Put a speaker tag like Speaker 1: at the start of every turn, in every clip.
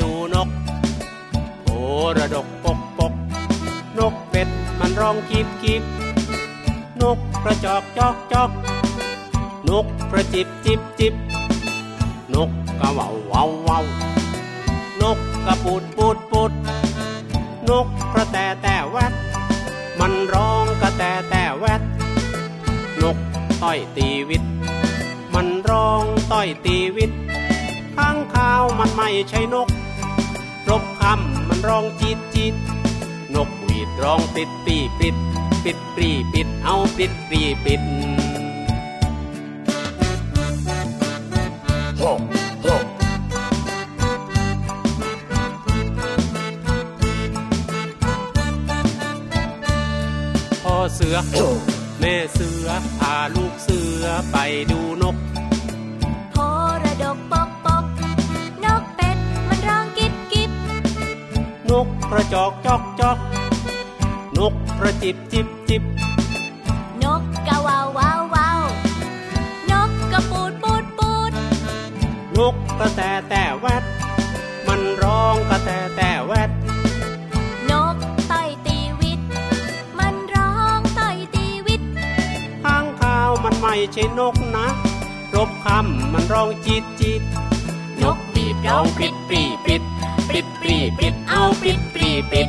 Speaker 1: ดูนกโอระดกปกปก นกเป็ดมันร้องกีบกีบนกกระจอกจอกจอกนกกระจิบจิบจิบนกกระว่าววาววาวนกกระปูดปูดปูดนกกระแตแต่แวดมันร้องกระแตแต่แวดนกต้อยตีวิต มันร้องต้อยตีวิต ข้างข้าวมันไม่ใช่นกรบคำมันร้องจีดจีดนกหวีดร้องปิดปีปิด ปิดปรีปิดเอาปิดปรีปิดพ่อเสือ แม่เสือพาลูกเสือไปดูนก
Speaker 2: กกระ
Speaker 1: จอกจอกจอกนกกระจิบจิบจิบ
Speaker 2: นกกะวาววาววาวนกกระปูดปูดปูด
Speaker 1: นกกระแตแต่แวดมันร้องกระแตแต่แวด
Speaker 2: นกต่อยตีวิต มันร้องต่อยตีวิต
Speaker 1: ข้างข้าวมันไม่ใช่นกนะรบคำมันร้องจีดจีดนกบีบร้องปิดปรีปิดปิดป รีปิดเอาปิดปรีปิด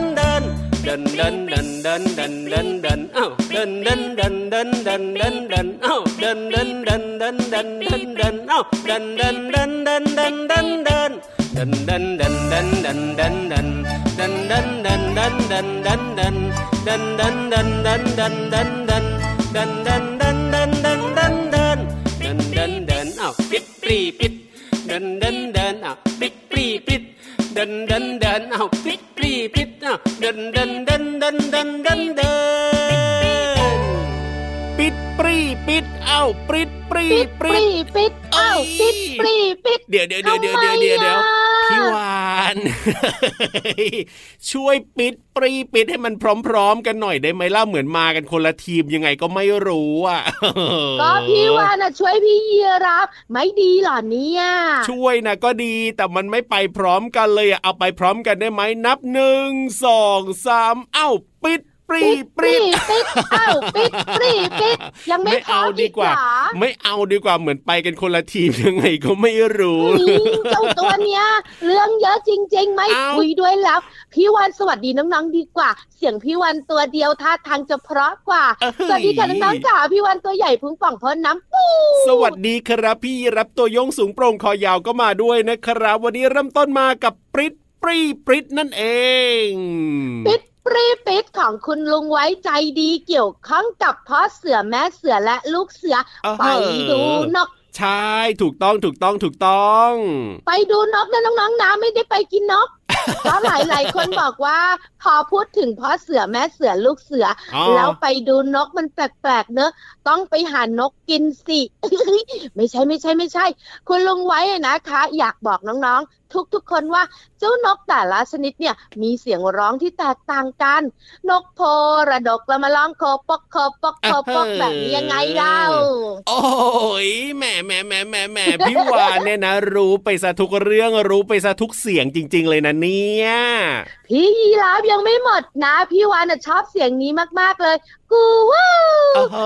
Speaker 1: เดิน
Speaker 2: เดินเดิ
Speaker 1: นเดินเดินเดินเดินเดินเดินเดินเอ้าเดินเดินเดินเดินเดินเดินเดินเอ้าเดินเดินเดินเดินเดินเดินเดิน pli plit, uh, dun dun dun dun dun dun dun. dun. ปิดปรีปิดเอ้าปริดปรีปิด
Speaker 3: ปปริรีดปิ
Speaker 4: ดเอ้า
Speaker 3: เอ้
Speaker 4: ปิ
Speaker 3: ย
Speaker 4: ดปรีปิด
Speaker 3: เดี๋ยวเดี๋ยวเดี๋ยวเดี๋ยวเดี๋ยวเดี๋ยวเดี๋ยว
Speaker 4: ทำไมอะ
Speaker 3: พี่วานช่วยปิดปรีปิดให้มันพร้อม ๆ กันหน่อยได้ไหมล่ะเหมือนมากันคนละทีมยังไงก็ไม่รู้อะ
Speaker 4: ก็พี่วานน่ะช่วยพี่ยีรับไม่ดีเหรอเนี่ย
Speaker 3: ช่วยนะก็ดีแต่มันไม่ไปพร้อมกันเลยอะเอาไปพร้อมกันได้ไหมนับหนึ่งสองสามเอ้าปิด ปปรี
Speaker 4: ปิด
Speaker 3: ป
Speaker 4: ป
Speaker 3: รี
Speaker 4: รีปิดเอ้าปิดปรีปิดยังไม่
Speaker 3: ไม่
Speaker 4: พอ
Speaker 3: เอาดี
Speaker 4: อีก
Speaker 3: กว่า
Speaker 4: เหรอ
Speaker 3: ไม่เอาดีกว่าเหมือนไปกันคนละทีมยังไงก็ไม่รู้
Speaker 4: อืมเจ้าตัวเนี้ยเรื่องเยอะจริง ๆ ไม่
Speaker 3: เอ้า
Speaker 4: คุยด้วยแล้ว พี่วันสวัสดีน้องๆดีกว่า เสียงพี่วันตัวเดียวท่าทางจะเพราะกว่า
Speaker 3: เอ้ย
Speaker 4: สวัสดีค่ะน้องๆจ๋าพี่วันตัวใหญ่พุงป่องพ้นน้ำปู
Speaker 3: สวัสดีครับพี่รับตัวโยงสูงโปร่งคอยาวก็มาด้วยนะครับ วันนี้เริ่มต้นมากับปริ๊ดปรีปริ๊ดนั่นเอง
Speaker 4: ปิด ปรีปิดของคุณลุงไว้ใจดีเกี่ยวข้องกับพ่อเสือแม่เสือและลูกเสือ
Speaker 3: เออ
Speaker 4: ไปดูนก
Speaker 3: ใช่ถูกต้องถูกต้องถูกต้อง
Speaker 4: ไปดูนกนะน้องๆนะไม่ได้ไปกินนกเพราะหลายๆคนบอกว่า พอพูดถึงพ่อเสือแม่เสือลูกเสืออ
Speaker 3: อ
Speaker 4: แล้วไปดูนกมันแปลกๆเนอะต้องไปหานกกินสิ ไม่ใช่ไม่ใช่ไม่ใช่ คุณลุงไว้อะนะคะ อยากบอกน้องๆ ทุกๆคนว่าเจ้านกแต่ละชนิดเนี่ยมีเสียงร้องที่แตกต่างกัน นกโพระดกละมาร้องโคปกโคปกโคปกแบบนี้ยังไงเล่า
Speaker 3: โอ้ยแหมแหมแหมแหมแหมพี่วานเนี่ยนะ รู้ไปซะทุกเรื่องรู้ไปซะทุกเสียงจริง ๆ เลยนะเนี่ย
Speaker 4: พี่ยีราฟยังไม่หมดนะ พี่วานน่ะชอบเสียงนี้มากๆเลย กูว้าว
Speaker 3: โอ้โห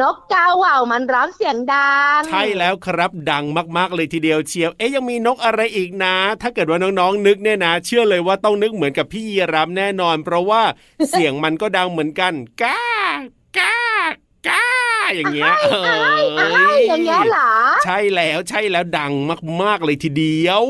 Speaker 4: นกกาว่าวมันร้องเสียงดัง
Speaker 3: ใช่แล้วครับดังมากๆเลยทีเดียวเชียว เอ๊ยยังมีนกอะไรอีกนะ ถ้าเกิดว่าน้องๆนึกเนี่ยนะ เชื่อเลยว่าต้องนึกเหมือนกับพี่ยีรับแน่นอน เพราะว่าเสียงมันก็ดังเหมือนกันก้าก้าก้า อย่างเงี้ย
Speaker 4: อ้ายอ้ายอย่างเงี้ยเหรอ
Speaker 3: ใช่แล้วใช่แล้วดังมาก ๆ เลยทีเดียว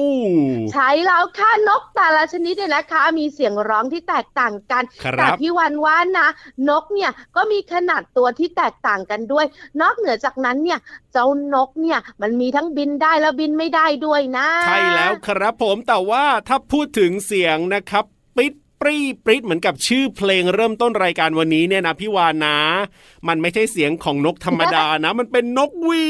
Speaker 4: ใช่แล้วค่ะนกแต่ละชนิดเนี่ยนะคะ มีเสียงร้องที่แตกต่างกัน
Speaker 3: ครับ
Speaker 4: แต่พี่วันว่านะ นกเนี่ยก็มีขนาดตัวที่แตกต่างกันด้วย นอกเหนือจากนั้นเนี่ย เจ้านกเนี่ยมันมีทั้งบินได้แล้วบินไม่ได้ด้วยนะ
Speaker 3: ใช่แล้วครับผมแต่ว่าถ้าพูดถึงเสียงนะครับ ปิด ปรีปริดเหมือนกับชื่อเพลงเริ่มต้นรายการวันนี้เนี่ยนะพี่วานนะ มันไม่ใช่เสียงของนกธรรมดานะ มันเป็นนกหวี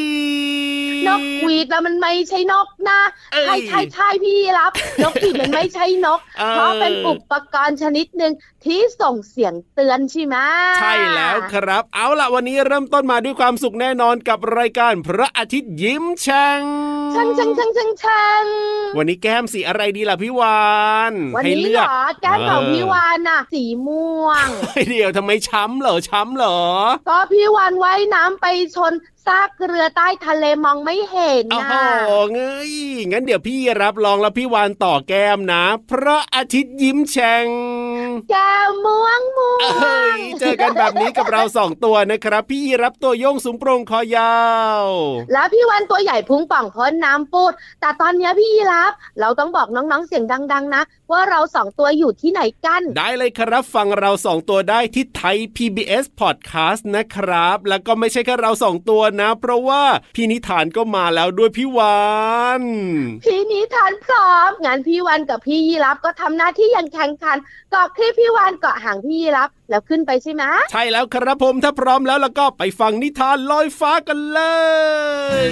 Speaker 4: นกหวีดแล้วมันไม่ใช่นกนะ
Speaker 3: เอ้ย
Speaker 4: ใช่ใช่ใช่พี่รับ นกหวีดมันไม่ใช่นก
Speaker 3: เออ
Speaker 4: เพราะเป็นอุปกรณ์ชนิดหนึ่งที่ส่งเสียงเตือนใช่ไหม
Speaker 3: ใช่แล้วครับ เอาล่ะวันนี้เริ่มต้นมาด้วยความสุขแน่นอนกับรายการพระอาทิตย์ยิ้มแฉ่ง
Speaker 4: ช่างช่างช่างช่างช่าง
Speaker 3: วันนี้แก้มสีอะไรดีล่ะพี่วาน
Speaker 4: วัน
Speaker 3: ให้
Speaker 4: นี้
Speaker 3: เลื
Speaker 4: เหร
Speaker 3: อก
Speaker 4: อแก้มของ
Speaker 3: เออ
Speaker 4: พี่วานน่ะ สีม่วง
Speaker 3: เฮ้ยเดี๋ยวทำไมช้ำเหรอช้ำเหรอ
Speaker 4: ก็พี่วานว่ายน้ำไปชนซากเรือใต้ทะเลมองไม่เห็น
Speaker 3: โอ้
Speaker 4: นะ
Speaker 3: โหเงยงั้นเดี๋ยวพี่รับรองแล้วพี่วานต่อแก้มนะพระอาทิตย์ยิ้มแฉ่ง
Speaker 4: แก้มม่วงม่ว
Speaker 3: เอ้
Speaker 4: ง
Speaker 3: ยเจอกันแบบนี้กับเราสองตัวนะครับ พี่รับตัวโยงสูงโปร่งคอยาว
Speaker 4: แล้วพี่วันตัวใหญ่พุงป่องพ้นน้ำปูด แต่ตอนเนี้ยพี่ยีรับ เราต้องบอกน้องๆเสียงดัง ๆ นะ ว่าเราสองตัวอยู่ที่ไหนกัน
Speaker 3: ได้เลยครับฟังเราสองตัวได้ที่ไทย PBS Podcast นะครับ แล้วก็ไม่ใช่แค่เราสองตัวนะ เพราะว่าพี่นิทานก็มาแล้วด้วยพี่วาน
Speaker 4: พี่นิทานพร้อมงั้นพี่วันกับพี่ยีรับก็ทำหน้าที่อย่างแข่งขันเกาะคลิปพี่วันเกาะหางพี่ยีรับแล้วขึ้นไปใช่ไหม
Speaker 3: ใช่แล้วครับผมถ้าพร้อมแล้วแล้วก็ไปฟังนิทานลอยฟ้ากันเลย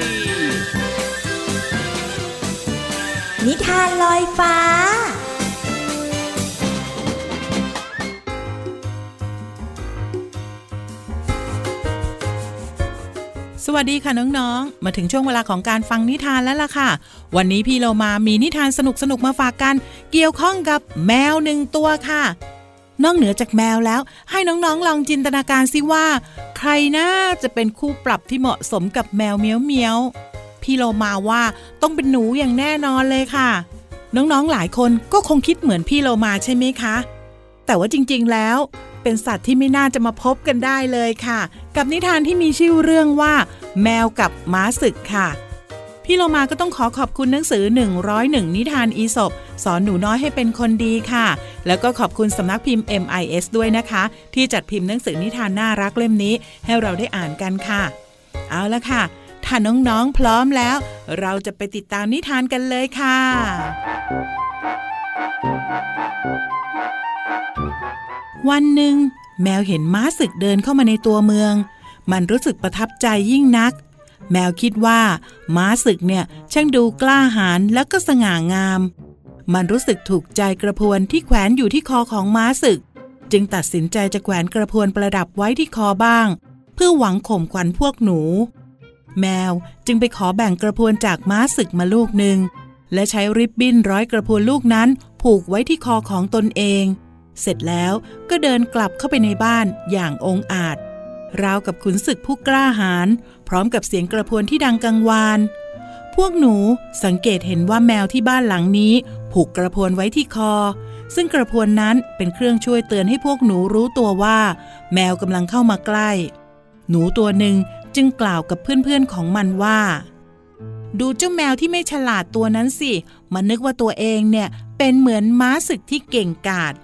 Speaker 2: นิทานลอยฟ้า
Speaker 5: สวัสดีค่ะน้องๆ มาถึงช่วงเวลาของการฟังนิทานแล้วล่ะค่ะ วันนี้พี่เรามามีนิทานสนุกๆ มาฝากกัน เกี่ยวข้องกับแมวหนึ่งตัวค่ะ นอกเหนือจากแมวแล้ว ให้น้องๆ ลองจินตนาการสิว่า ใครน่าจะเป็นคู่ปรับที่เหมาะสมกับแมวเมียวเมียวพี่โลมาว่าต้องเป็นหนูอย่างแน่นอนเลยค่ะ น้องๆ หลายคนก็คงคิดเหมือนพี่โลมาใช่ไหมคะ แต่ว่าจริงๆ แล้ว เป็นสัตว์ที่ไม่น่าจะมาพบกันได้เลยค่ะ กับนิทานที่มีชื่อเรื่องว่า แมวกับม้าศึกค่ะ พี่โลมาก็ต้องขอขอบคุณหนังสือ 101 นิทานอีสบสอนหนูน้อยให้เป็นคนดีค่ะ แล้วก็ขอบคุณสำนักพิมพ์ MIS ด้วยนะคะ ที่จัดพิมพ์หนังสือนิทานน่ารักเล่มนี้ ให้เราได้อ่านกันค่ะ เอาละค่ะ ถ้าน้องๆพร้อมแล้ว เราจะไปติดตามนิทานกันเลยค่ะ วันหนึ่งแมวเห็นม้าศึกเดินเข้ามาในตัวเมือง มันรู้สึกประทับใจยิ่งนัก แมวคิดว่าม้าศึกเนี่ยช่างดูกล้าหาญแล้วก็สง่างาม มันรู้สึกถูกใจกระพวนที่แขวนอยู่ที่คอของม้าศึก จึงตัดสินใจจะแขวนกระพวนประดับไว้ที่คอบ้าง เพื่อหวังข่มขวัญพวกหนู แมวจึงไปขอแบ่งกระพวนจากม้าศึกมาลูกหนึ่งและใช้ริบบิ้นร้อยกระพวนลูกนั้นผูกไว้ที่คอของตนเอง เสร็จแล้วก็เดินกลับเข้าไปในบ้านอย่างองอาจ ราวกับขุนศึกผู้กล้าหาญพร้อมกับเสียงกระพวนที่ดังกังวาน พวกหนูสังเกตเห็นว่าแมวที่บ้านหลังนี้ ผูกกระพวนไว้ที่คอ ซึ่งกระพวนนั้นเป็นเครื่องช่วยเตือนให้พวกหนูรู้ตัวว่า แมวกำลังเข้ามาใกล้ หนูตัวหนึ่งจึงกล่าวกับเพื่อนๆของมันว่า ดูเจ้าแมวที่ไม่ฉลาดตัวนั้นสิ มันนึกว่าตัวเองเนี่ยเป็นเหมือนม้าศึกที่เก่งกาจ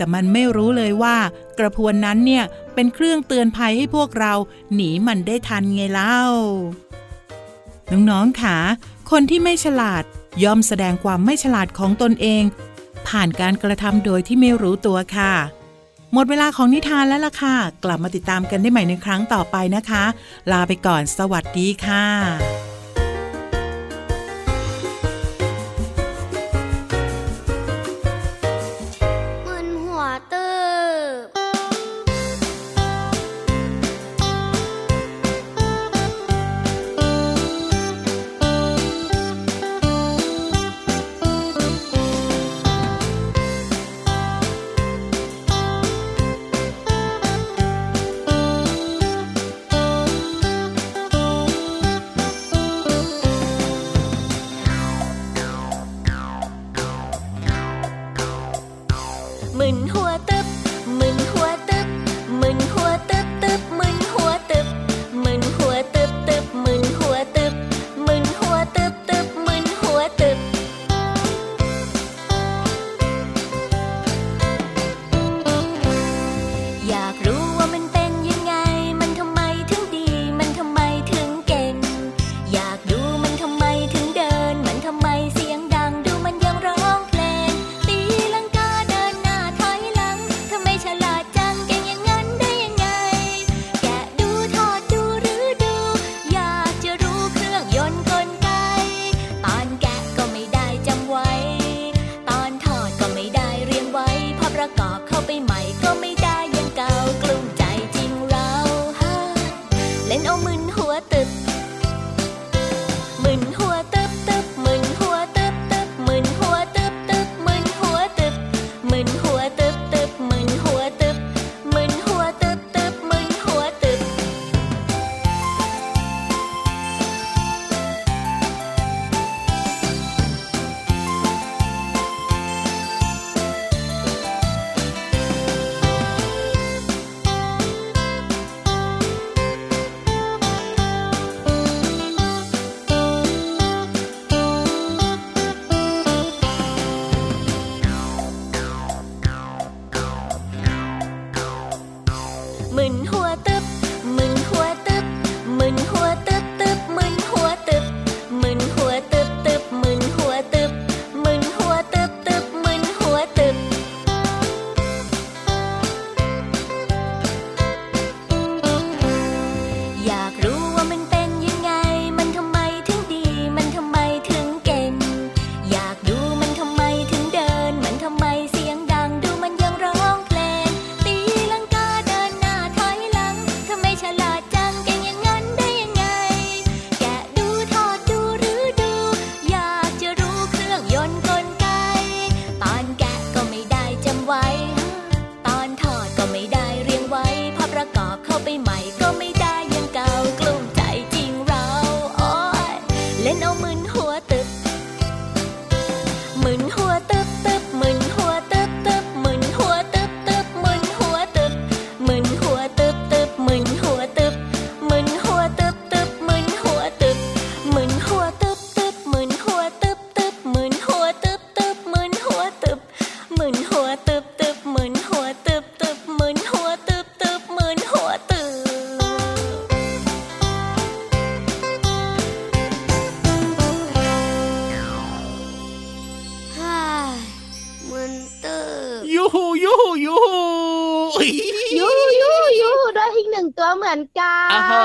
Speaker 5: แต่มันไม่รู้เลยว่ากระพวนนั้นเนี่ยเป็นเครื่องเตือนภัยให้พวกเราหนีมันได้ทันไงเล่า น้องๆค่ะ คนที่ไม่ฉลาดย่อมแสดงความไม่ฉลาดของตนเอง ผ่านการกระทำโดยที่ไม่รู้ตัวค่ะ หมดเวลาของนิทานแล้วล่ะค่ะ กลับมาติดตามกันได้ใหม่ในครั้งต่อไปนะคะ ลาไปก่อนสวัส
Speaker 2: ดีค่ะ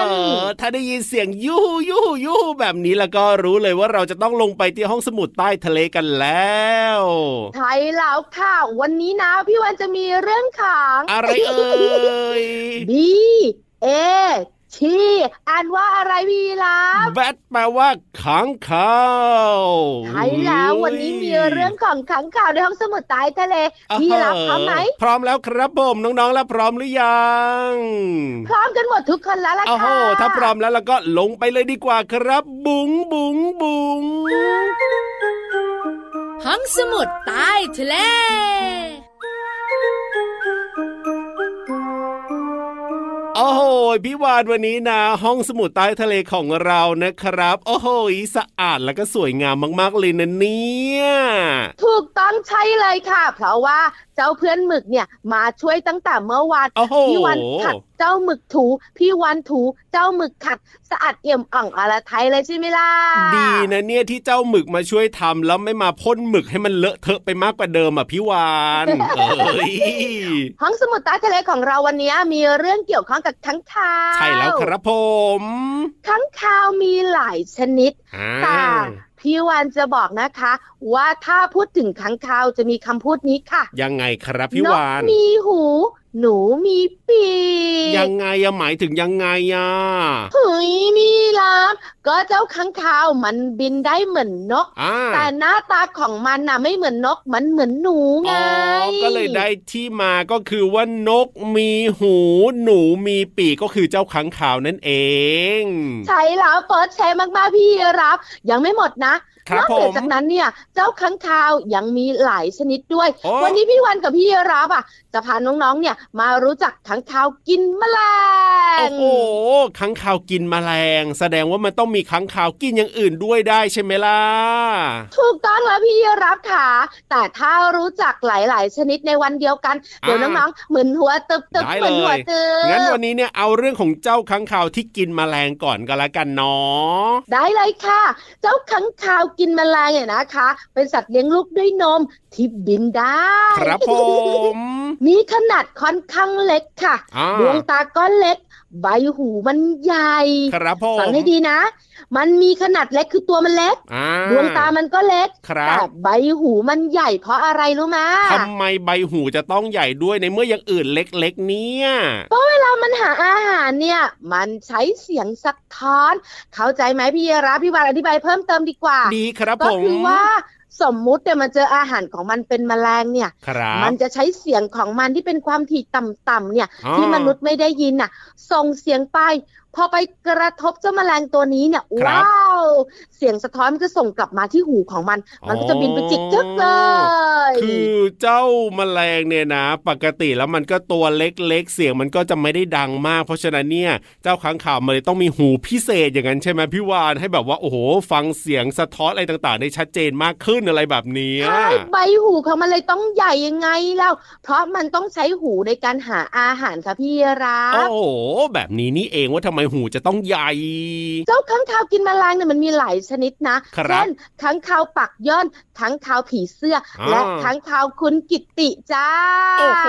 Speaker 2: อ่าน
Speaker 6: ฮะ
Speaker 3: ถ้าได้ยินเสียงยูฮูยูฮูยูฮูแบบนี้แล้วก็รู้เลยว่าเราจะต้องลงไปที่ห้องสมุดใต้ทะเลกันแล้ว
Speaker 4: ใช่แล้วค่ะ วันนี้นะพี่วันจะมีเรื่องขัง
Speaker 3: อะไรเอ่ย
Speaker 4: B A ชีอ่านว่าอะไรพี่รับ
Speaker 3: แบทแปลว่าขังข่าว
Speaker 4: ใช่แล้ววันนี้มีเรื่องของขังข่าวในห้องสมุดใต้ทะเลพี่รับพร้อมไหม
Speaker 3: พร้อมแล้วครับผมน้องๆแล้วพร้อมหรือยัง
Speaker 4: พร้อมกันหมดทุกคนแล้วล่ะ
Speaker 3: โอ้โห
Speaker 4: ค่ะ
Speaker 3: ถ้าพร้อมแล้วเราก็ลงไปเลยดีกว่าครับ บุ๋งบุ๋งบุ๋ง
Speaker 7: ห้องสมุดใต้ทะเล
Speaker 3: โอ้โหพี่วานวันนี้นะ ห้องสมุดใต้ทะเลของเรานะครับ โอ้โหสะอาดแล้วก็สวยงามมากๆเลยนะเนี่ย
Speaker 4: ถูกต้องใช่เลยค่ะ เพราะว่าเจ้าเพื่อนหมึกเนี่ยมาช่วยตั้งแต่เมื่อวาน
Speaker 3: โอ้โห
Speaker 4: พี่วันขัดเจ้าหมึกถู พี่วันถู เจ้าหมึกขัด สะอาดเอี่ยมอ่องอรไทยเลยใช่ไหมล่ะ
Speaker 3: ดีนะเนี่ยที่เจ้าหมึกมาช่วยทำแล้วไม่มาพ่นหมึกให้มันเลอะเทอะไปมากกว่าเดิมอะพี่วานเอ้ย
Speaker 4: ห้องสมุดใต้ทะเลของเราวันนี้มีเรื่องเกี่ยวข้องกับค้างคาว
Speaker 3: ใช่แล้วครับผม
Speaker 4: ค้างคาวมีหลายชนิด
Speaker 3: อ่า
Speaker 4: แต่พี่วันจะบอกนะคะ ว่าถ้าพูดถึงค้างคาวจะมีคำพูดนี้ค่ะ
Speaker 3: ยังไงครับพี่
Speaker 4: น
Speaker 3: วากน
Speaker 4: มีหู หนูมีปีก
Speaker 3: ยังไงอะหมายถึงยังไงอะ
Speaker 4: เฮ้ยมีลามก็เจ้าค้างคาวมันบินได้เหมือนนก
Speaker 3: อ่า
Speaker 4: แต่หน้าตาของมันน่ะไม่เหมือนนกมันเหมือนหนูไง
Speaker 3: อ๋อก็เลยได้ที่มาก็คือว่านกมีหู หนูมีปีกก็คือเจ้าขังขาวนั่นเอง
Speaker 4: ใช่แล้วเฟิร์สแชร์มากๆพี่รับ ยังไม่หมดนะครับ นอกเหนือ
Speaker 3: ผม
Speaker 4: จากนั้นเนี่ย เจ้าค้างคาวยังมีหลายชนิดด้วย
Speaker 3: โอ้
Speaker 4: วันนี้พี่วันกับพี่รับอะจะพาน้องๆ เนี่ยมารู้จักค้างคาวกินแมลง
Speaker 3: โอ้โหค้างคาวกินแมลง แสดงว่ามันต้องมีค้างคาวกินอย่างอื่นด้วยได้ใช่ไหมล่ะ
Speaker 4: ถูกต้องแล้วพี่รับค่ะ แต่ถ้ารู้จักหลายๆ ชนิดในวันเดียวกัน เดี๋ยว
Speaker 3: อ่า
Speaker 4: น้องๆ เหมือนหัวตึบตึบ
Speaker 3: ได้
Speaker 4: เหมือนหัว
Speaker 3: เลย
Speaker 4: ตึบ
Speaker 3: งั้นวันนี้เนี่ยเอาเรื่องของเจ้าขังขาวที่กินแมลงก่อนก็แล้วกันเนาะ
Speaker 4: ได้เลยค่ะ เจ้าขังคาวกินแมลงเนี่ยนะคะ เป็นสัตว์เลี้ยงลูกด้วยนมที่บินได้
Speaker 3: ครับผม
Speaker 4: มีขนาดค่อนข้างเล็กค่ะ
Speaker 3: อ่า
Speaker 4: ดวงตาก็เล็ก ใบหูมันใหญ่
Speaker 3: ครับผม
Speaker 4: ฟังให้ดีนะ มันมีขนาดเล็กคือตัวมันเล็ก
Speaker 3: อ่า
Speaker 4: ดวงตามันก็เล็ก
Speaker 3: ครับ
Speaker 4: แต่ใบหูมันใหญ่เพราะอะไรรู้ไหม
Speaker 3: ทำไมใบหูจะต้องใหญ่ด้วยในเมื่ออย่างอื่นเล็กๆเนี่ย
Speaker 4: เวลามันหาอาหารเนี่ย มันใช้เสียงสะท้อน เข้าใจไหมพี่รับพี่วานอธิบายเพิ่มเติมดีกว่า
Speaker 3: ดีครับ
Speaker 4: ก็
Speaker 3: ผม
Speaker 4: คือว่า สมมุติเนี่ยมันเจออาหารของมันเป็นแมลงเนี่ย
Speaker 3: ครับ
Speaker 4: มันจะใช้เสียงของมันที่เป็นความถี่ต่ำๆเนี่ย
Speaker 3: อ๋อ
Speaker 4: ที่มนุษย์ไม่ได้ยินน่ะ ส่งเสียงไป พอไปกระทบเจ้าแมลงตัวนี้เนี่ย
Speaker 3: ครับ
Speaker 4: ว้าวเสียงสะท้อนมันจะส่งกลับมาที่หูของมัน มันก็จะบินไปจิกจึกเลย
Speaker 3: คือเจ้าแมลงเนี่ยนะ ปกติแล้วมันก็ตัวเล็กๆ เสียงมันก็จะไม่ได้ดังมาก เพราะฉะนั้นเนี่ย เจ้าค้างข่าวมันเลยต้องมีหูพิเศษอย่างนั้นใช่ไหมพี่วานให้แบบว่าโอ้โห ฟังเสียงสะท้อนอะไรต่างๆ ได้ชัดเจนมากขึ้นอะไรแบบเนี้ย
Speaker 4: ใช่ใบหูของมันเลยต้องใหญ่ยังไงแล้วเพราะมันต้องใช้หูในการหาอาหารค่ะพี่รั
Speaker 3: โอ้
Speaker 4: บ
Speaker 3: โหแบบนี้นี่เองว่าทำไมหูจะต้องใหญ่
Speaker 4: เจ้าค้างคาวกินแมลงเนี่ยมันมีหลายชนิดนะครับเช่นค้างคาวปักย่อนค้างคาวผีเสื้ออ
Speaker 3: อ
Speaker 4: และค้างคาวคุณกิตติจ้า
Speaker 3: โอ้โห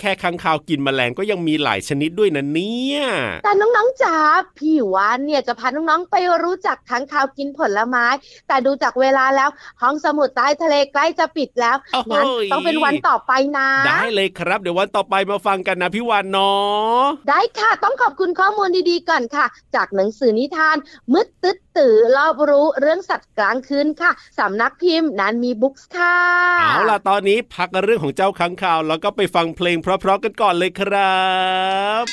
Speaker 3: แค่ค้างคาวกินแมลงก็ยังมีหลายชนิดด้วยนะเนี่ย
Speaker 4: แต่น้องๆจ๋าพี่วานเนี่ยจะพาน้องๆไปรู้จักค้างคาวกินผลไม้ แต่ดูจากเวลาแล้วห้องสมุดใต้ทะเลใกล้จะปิดแล้ว
Speaker 3: โอ้โห
Speaker 4: งั้นต้องเป็นวันต่อไปนะ
Speaker 3: ได้เลยครับ เดี๋ยววันต่อไปมาฟังกันนะพี่วานเนาะ
Speaker 4: ได้ค่ะต้องขอบคุณข้อมูลดีๆก่อนค่ะ จากหนังสือนิทานมืดตึ๊ดตื่อรอบรู้เรื่องสัตว์กลางคืนค่ะสำนักพิมพ์นันมีบุ๊กส์ค่ะ
Speaker 3: เอาล่ะตอนนี้พักเรื่องของเจ้าค้างคาว แล้วก็ไปฟังเพลงเพราะๆกันก่อนเลยครับ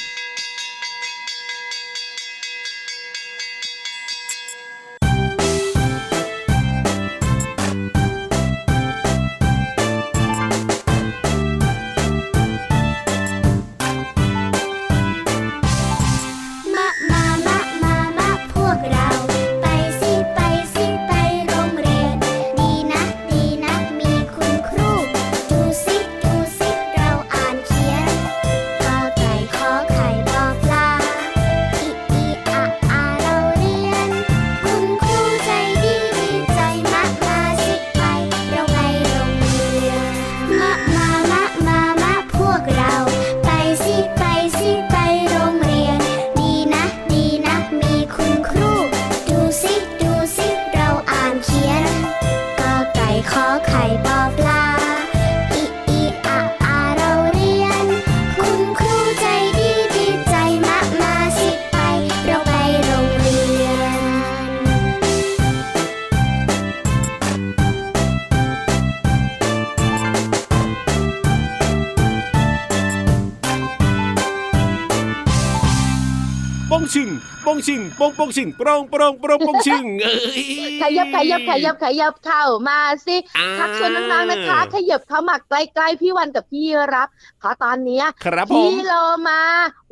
Speaker 6: ง
Speaker 3: ปงป้งชึงโปรงโปรงโปรงปงชึงเอ้ย
Speaker 4: ขยับขยับขยับขยับเข้ามาสิทักชวนน้องๆนะคะ ขยับเข้ามาใกล้ๆพี่วันกับพี่รับเพราะตอนเนี้ย
Speaker 3: ครับ
Speaker 4: พี่โลมา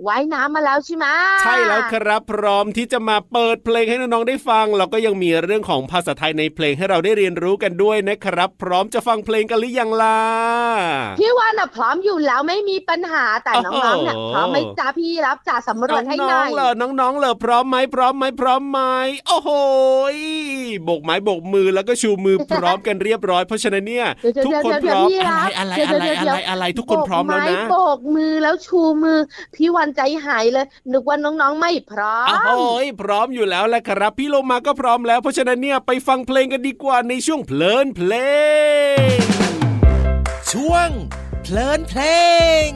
Speaker 4: ว่ายน้ำมาแล้วใช่ไหม
Speaker 3: ใช่แล้วครับ พร้อมที่จะมาเปิดเพลงให้น้องๆได้ฟังเราก็ยังมีเรื่องของภาษาไทยในเพลงให้เราได้เรียนรู้กันด้วยนะครับ พร้อมจะฟังเพลงกันหรือยังล่ะ
Speaker 4: พี่วันอะพร้อมอยู่แล้วไม่มีปัญหาแต่น้องๆเนี่ยพร้อมไหมจ้าพี่รับจ่าสำรวจให้ห
Speaker 3: น้
Speaker 4: น่
Speaker 3: อ
Speaker 4: ง
Speaker 3: ๆเหรอน้องๆเหรอพร้อมไหมพร้อมไหมพร้อมไหมโอ้โหยโบกไม้โบกมือแล้วก็ชูมือพร้อมกันเรียบร้อยเพราะฉะนั้นเนี่ย
Speaker 4: เดี๋ยวๆ
Speaker 3: ทุกคน
Speaker 4: เดี๋
Speaker 3: พ
Speaker 4: ยวๆ
Speaker 3: ร้อม
Speaker 4: พี่
Speaker 3: อะไร
Speaker 4: รับ
Speaker 3: อะไร
Speaker 4: เดี๋ยว
Speaker 3: อะไร
Speaker 4: ๆเดี๋
Speaker 3: อะ
Speaker 4: ยว
Speaker 3: ไรอะไรทุกคนพร้อมแล้ว
Speaker 4: โบก
Speaker 3: นะ
Speaker 4: ไม้โบกมือแล้วชูมือพี่วันใจหายเลยนึกว่าน้องๆไม่พร้อม
Speaker 3: โอ้โหยพร้อมอยู่แล้วแหละครับ พี่โลมาก็พร้อมแล้วเพราะฉะนั้นเนี่ยไปฟังเพลงกันดีกว่าในช่วงเพลินเพลง
Speaker 8: ช่วงเพลินเพลง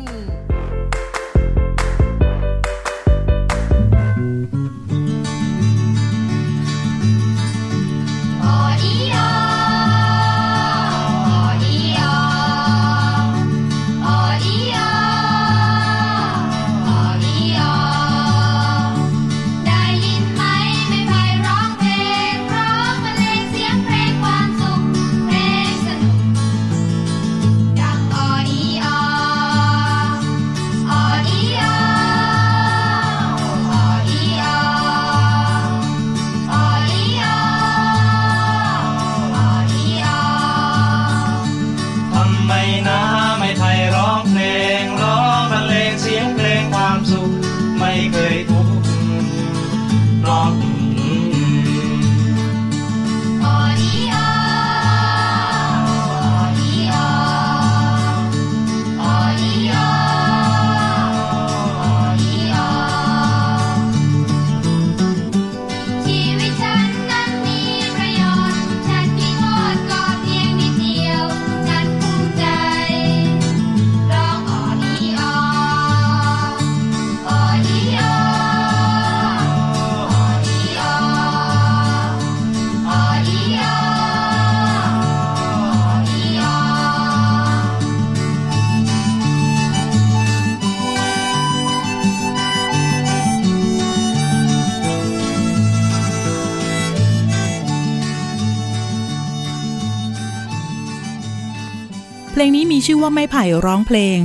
Speaker 6: ลงนี้
Speaker 9: มี
Speaker 6: ชื่อ
Speaker 5: ว่าไม้ไผ่ร้องเพลง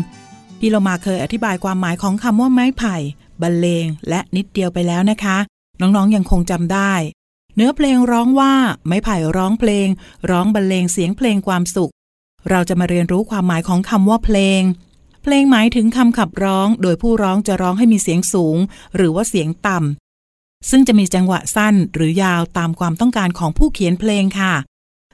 Speaker 5: พี่เรามาเคยอธิบายความหมายของคำว่าไม้ไผ่บรรเลงและนิดเดียวไปแล้วนะคะ น้องๆยังคงจำได้ เนื้อเพลงร้องว่า ไม้ไผ่ร้องเพลง ร้องบรรเลงเสียงเพลงความสุข เราจะมาเรียนรู้ความหมายของคำว่าเพลง เพลงหมายถึงคำขับร้อง โดยผู้ร้องจะร้องให้มีเสียงสูง หรือว่าเสียงต่ำซึ่งจะมีจังหวะสั้นหรือยาวตามความต้องการของผู้เขียนเพลงค่ะ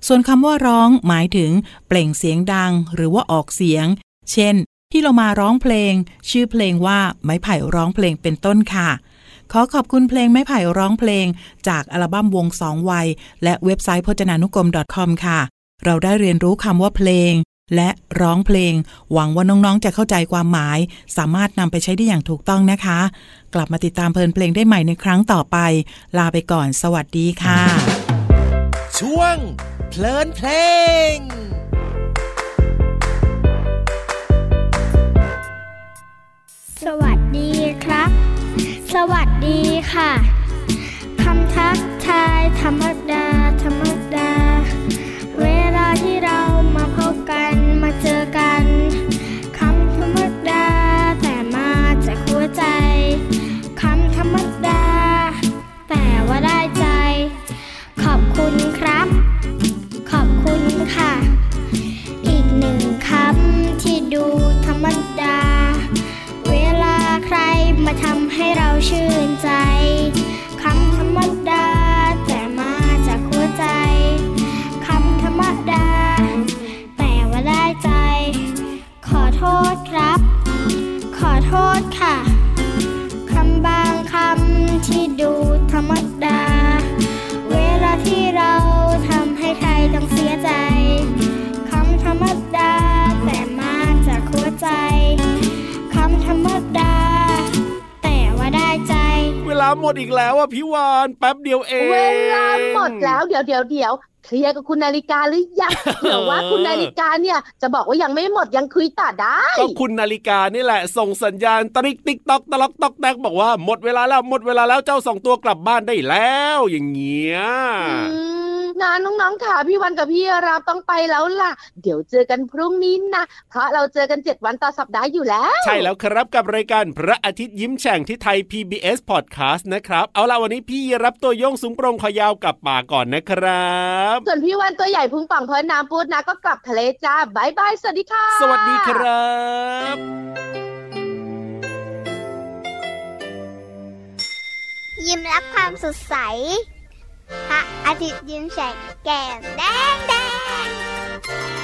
Speaker 5: ส่วนคำว่าร้องหมายถึงเปล่งเสียงดังหรือว่าออกเสียง เช่น ที่เรามาร้องเพลง ชื่อเพลงว่าไม้ไผ่ร้องเพลงเป็นต้นค่ะ ขอขอบคุณเพลงไม้ไผ่ร้องเพลง จากอัลบั้มวงสองวัย และเว็บไซต์พจนานุกรม .com ค่ะ เราได้เรียนรู้คำว่าเพลง และร้องเพลง หวังว่าน้องๆจะเข้าใจความหมาย สามารถนำไปใช้ได้อย่างถูกต้องนะคะ กลับมาติดตามเพลินเพลงได้ใหม่ในครั้งต่อไป ลาไปก่อน สวัสดีค่ะ
Speaker 8: ช่วง เพลินเพลง
Speaker 6: สวัสดีครับ สวัสดีค่ะ คำทักทายธรรมดาธรรม ให้เราชื่นใจ หมดอีกแล้
Speaker 3: วอะพี่วานแป๊บเดียวเอง
Speaker 4: เวลาหมดแล้วเดี๋ยวเดี๋ยวเดี๋ยวคเคลียร์กับคุณนาฬิกาหรือยังเผื่อว่าคุณนาฬิกาเนี่ย จะบอกว่ายังไม่หมดยังคุยต่อได้
Speaker 3: ก็คุณนาฬิกานี่แหละ ส่งสัญญาณตริกติ๊กตอกตลอกตอกแตกบอกว่าหมดเวลาแล้วหมดเวลาแล้วเจ้าสองตัวกลับบ้านได้แล้วอย่างเงี้ย
Speaker 4: อืมงั้นน้องๆค่ะพี่วันกับพี่รับต้องไปแล้วล่ะ เดี๋ยวเจอกันพรุ่งนี้นะ เพราะเราเจอกันเจ็ดวันต่อสัปดาห์อยู่แล้ว
Speaker 3: ใช่แล้วครับกับรายการพระอาทิตย์ยิ้มแฉ่งที่ไทย PBS Podcast นะครับ เอาล่ะวันนี้พี่รับตัวโยงสูงโปรงคอยาวกลับป่าก่อนนะครับ
Speaker 4: ส่วนพี่วันตัวใหญ่พุงป่องเพลินน้ำปูดนะก็กลับทะเลจ้าบายบายสวัสดีค่ะ
Speaker 3: สวัสดีครับ
Speaker 6: ยิ้มรับความสดใส 拍阿杰变成镜钉钉。